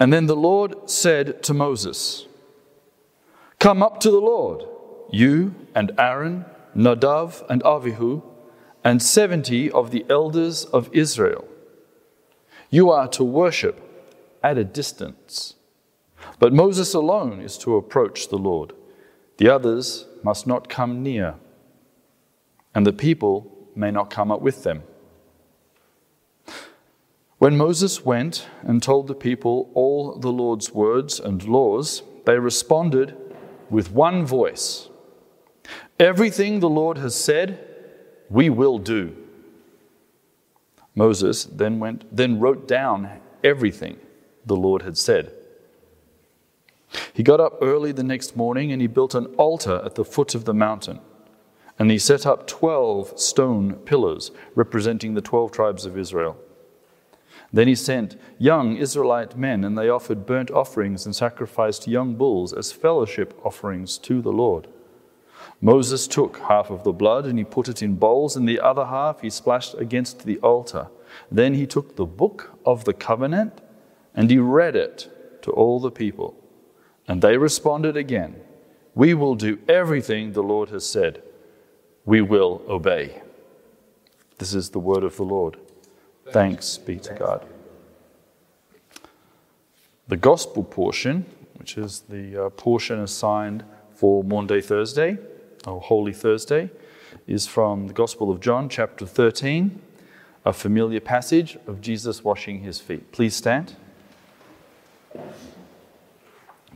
And then the Lord said to Moses, Come up to the Lord, you and Aaron, Nadav and Avihu, and seventy of the elders of Israel. You are to worship at a distance. But Moses alone is to approach the Lord. The others must not come near, and the people may not come up with them. When Moses went and told the people all the Lord's words and laws, they responded with one voice Everything the Lord has said, we will do. Moses then went then wrote down everything the Lord had said. He got up early the next morning and he built an altar at the foot of the mountain. And he set up 12 stone pillars representing the 12 tribes of Israel. Then he sent young Israelite men, and they offered burnt offerings and sacrificed young bulls as fellowship offerings to the Lord. Moses took half of the blood and he put it in bowls, and the other half he splashed against the altar. Then he took the book of the covenant and he read it to all the people. And they responded again, We will do everything the Lord has said. We will obey. This is the word of the Lord. Thanks be to God. The gospel portion, which is the uh, portion assigned for Maundy Thursday, or Holy Thursday, is from the Gospel of John, chapter 13, a familiar passage of Jesus washing his feet. Please stand.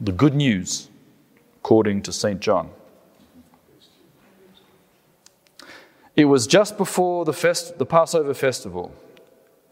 The good news according to St. John. It was just before the, fest- the Passover festival,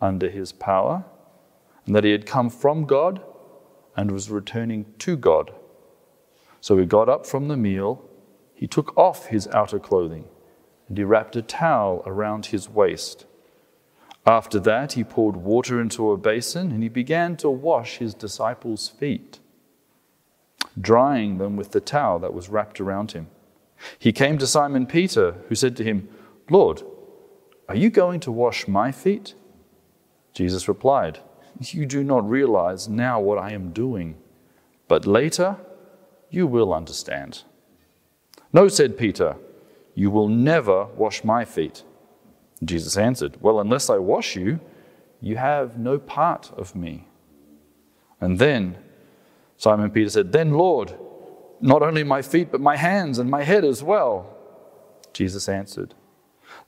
under his power, and that he had come from God and was returning to God. So he got up from the meal he took off his outer clothing and he wrapped a towel around his waist. After that, he poured water into a basin and he began to wash his disciples' feet, drying them with the towel that was wrapped around him. He came to Simon Peter, who said to him, Lord, are you going to wash my feet? Jesus replied, You do not realize now what I am doing, but later you will understand. No, said Peter, you will never wash my feet. Jesus answered, Well, unless I wash you, you have no part of me. And then Simon Peter said, Then, Lord, not only my feet, but my hands and my head as well. Jesus answered,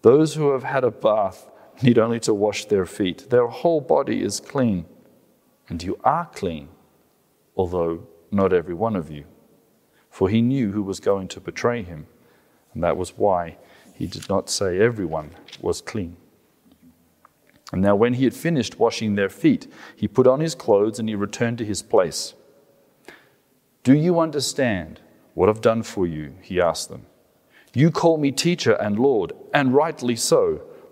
Those who have had a bath need only to wash their feet. Their whole body is clean. And you are clean, although not every one of you for he knew who was going to betray him. And that was why he did not say everyone was clean. And now, when he had finished washing their feet, he put on his clothes and he returned to his place. Do you understand what I've done for you? He asked them. You call me teacher and Lord, and rightly so,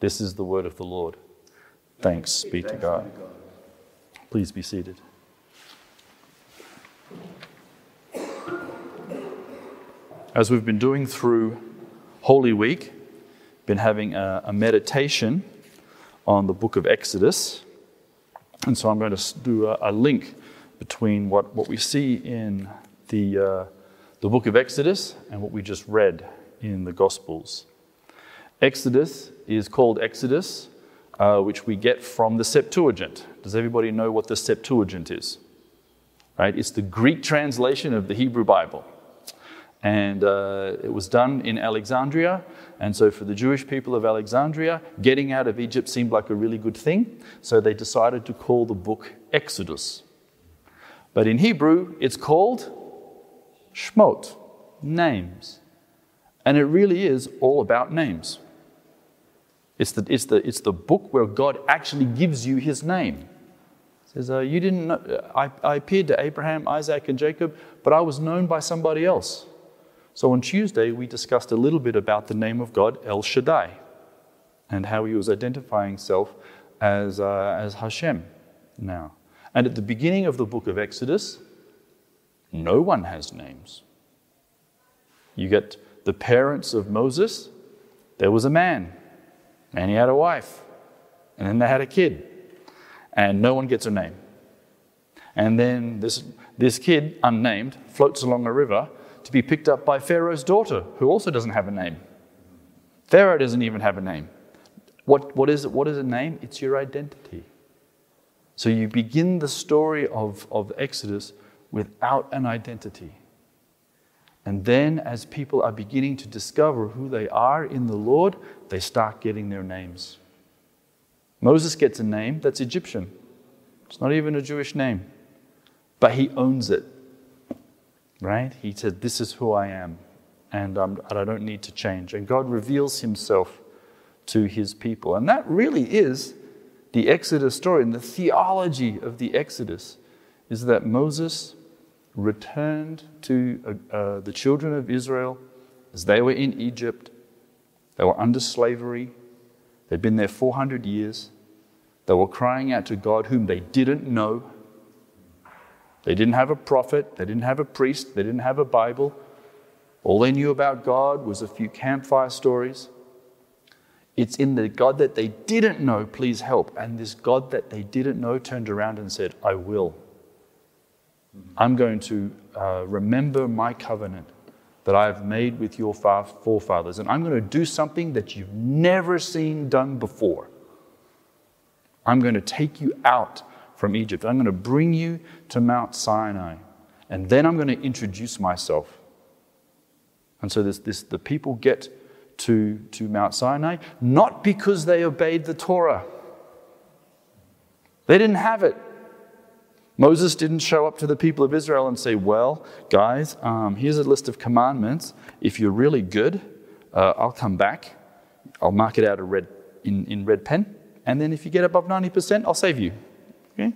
This is the word of the Lord. Thanks be to God. Please be seated. As we've been doing through Holy Week, been having a, a meditation on the book of Exodus. And so I'm going to do a, a link between what, what we see in the, uh, the book of Exodus and what we just read in the Gospels. Exodus is called Exodus, uh, which we get from the Septuagint. Does everybody know what the Septuagint is? right? It's the Greek translation of the Hebrew Bible. And uh, it was done in Alexandria. And so, for the Jewish people of Alexandria, getting out of Egypt seemed like a really good thing. So, they decided to call the book Exodus. But in Hebrew, it's called Shmot, names. And it really is all about names. It's the, it's the, it's the book where God actually gives you his name. It says, uh, You didn't know, I, I appeared to Abraham, Isaac, and Jacob, but I was known by somebody else. So on Tuesday, we discussed a little bit about the name of God, El Shaddai, and how he was identifying himself as, uh, as Hashem now. And at the beginning of the book of Exodus, no one has names. You get the parents of Moses, there was a man, and he had a wife, and then they had a kid, and no one gets a name. And then this, this kid, unnamed, floats along a river to be picked up by Pharaoh's daughter, who also doesn't have a name. Pharaoh doesn't even have a name. What, what, is, what is a name? It's your identity. So you begin the story of, of Exodus without an identity. And then, as people are beginning to discover who they are in the Lord, they start getting their names. Moses gets a name that's Egyptian. It's not even a Jewish name, but he owns it right? He said, This is who I am, and, and I don't need to change. And God reveals himself to his people. And that really is the Exodus story. And the theology of the Exodus is that Moses returned to uh, uh, the children of Israel as they were in Egypt. They were under slavery, they'd been there 400 years. They were crying out to God, whom they didn't know. They didn't have a prophet, they didn't have a priest, they didn't have a Bible. All they knew about God was a few campfire stories. It's in the God that they didn't know, please help. And this God that they didn't know turned around and said, I will. I'm going to uh, remember my covenant that I have made with your forefathers, and I'm going to do something that you've never seen done before. I'm going to take you out from Egypt. I'm going to bring you to Mount Sinai, and then I'm going to introduce myself. And so this, this, the people get to, to Mount Sinai, not because they obeyed the Torah. They didn't have it. Moses didn't show up to the people of Israel and say, Well, guys, um, here's a list of commandments. If you're really good, uh, I'll come back. I'll mark it out red, in, in red pen. And then if you get above 90%, I'll save you. Okay?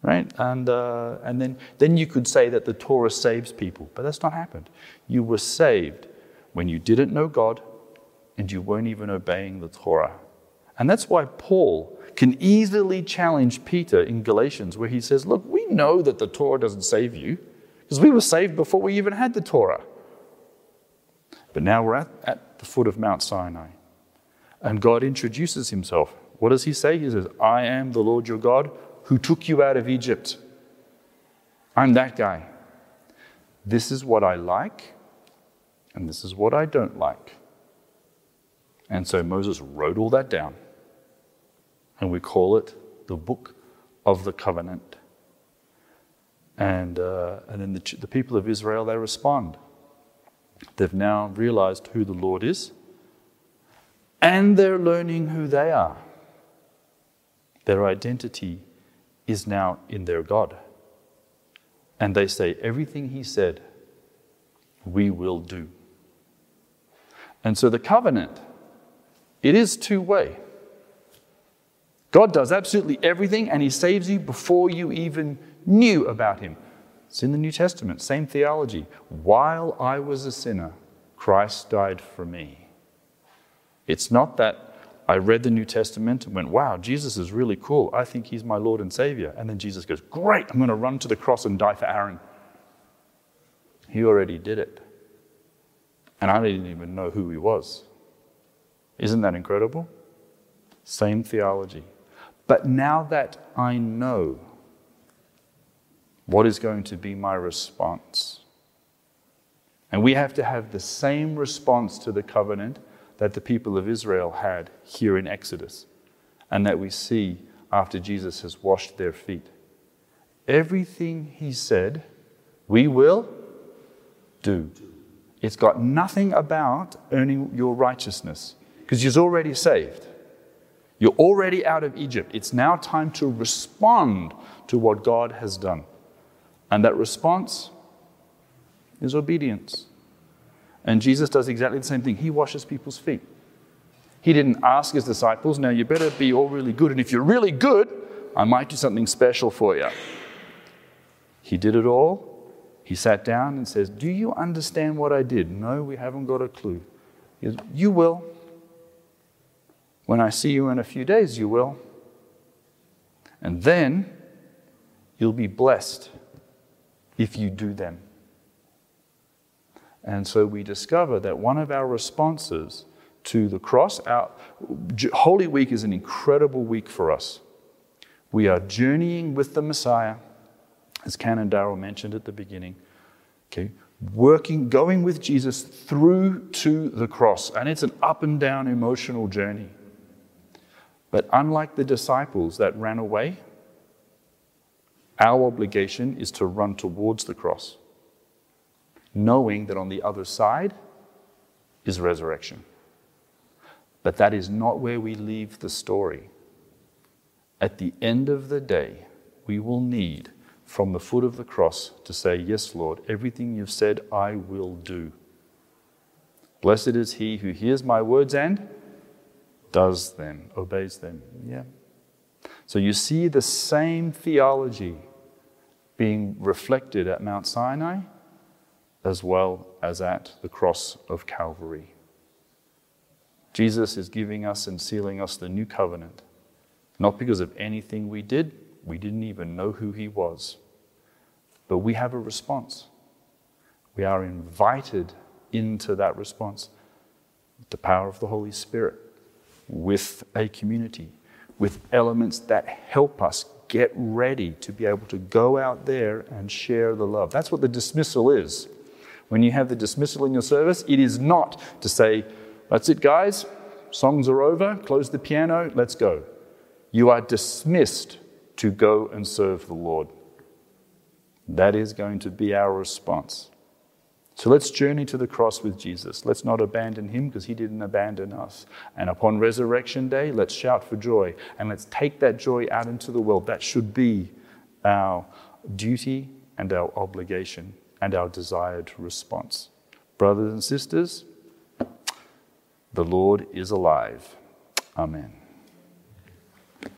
Right? And, uh, and then, then you could say that the Torah saves people, but that's not happened. You were saved when you didn't know God and you weren't even obeying the Torah. And that's why Paul can easily challenge Peter in Galatians, where he says, Look, know that the Torah doesn't save you because we were saved before we even had the Torah. But now we're at, at the foot of Mount Sinai. And God introduces himself. What does he say? He says, I am the Lord your God who took you out of Egypt. I'm that guy. This is what I like, and this is what I don't like. And so Moses wrote all that down, and we call it the Book of the Covenant. And, uh, and then the, the people of Israel, they respond. They've now realized who the Lord is, and they're learning who they are. Their identity is now in their God. And they say, Everything he said, we will do. And so the covenant, it is two way. God does absolutely everything and he saves you before you even knew about him. It's in the New Testament, same theology. While I was a sinner, Christ died for me. It's not that I read the New Testament and went, wow, Jesus is really cool. I think he's my Lord and Savior. And then Jesus goes, great, I'm going to run to the cross and die for Aaron. He already did it. And I didn't even know who he was. Isn't that incredible? Same theology. But now that I know, what is going to be my response? And we have to have the same response to the covenant that the people of Israel had here in Exodus, and that we see after Jesus has washed their feet. everything he said, we will do. It's got nothing about earning your righteousness because you're already saved. You're already out of Egypt. It's now time to respond to what God has done. And that response is obedience. And Jesus does exactly the same thing. He washes people's feet. He didn't ask his disciples, now you better be all really good. And if you're really good, I might do something special for you. He did it all. He sat down and says, Do you understand what I did? No, we haven't got a clue. Goes, you will. When I see you in a few days, you will. And then you'll be blessed if you do them. And so we discover that one of our responses to the cross, our Holy Week is an incredible week for us. We are journeying with the Messiah, as Canon Darrell mentioned at the beginning. Okay, working, going with Jesus through to the cross. And it's an up and down emotional journey. But unlike the disciples that ran away, our obligation is to run towards the cross knowing that on the other side is resurrection. But that is not where we leave the story. At the end of the day, we will need from the foot of the cross to say, Yes, Lord, everything you've said, I will do. Blessed is he who hears my words and does them, obeys them. Yeah. So you see the same theology being reflected at Mount Sinai as well as at the cross of Calvary. Jesus is giving us and sealing us the new covenant, not because of anything we did, we didn't even know who he was, but we have a response. We are invited into that response with the power of the Holy Spirit, with a community, with elements that help us get ready to be able to go out there and share the love. That's what the dismissal is. When you have the dismissal in your service, it is not to say, that's it, guys, songs are over, close the piano, let's go. You are dismissed to go and serve the Lord. That is going to be our response. So let's journey to the cross with Jesus. Let's not abandon him because he didn't abandon us. And upon resurrection day, let's shout for joy and let's take that joy out into the world. That should be our duty and our obligation and our desired response. Brothers and sisters, the Lord is alive. Amen.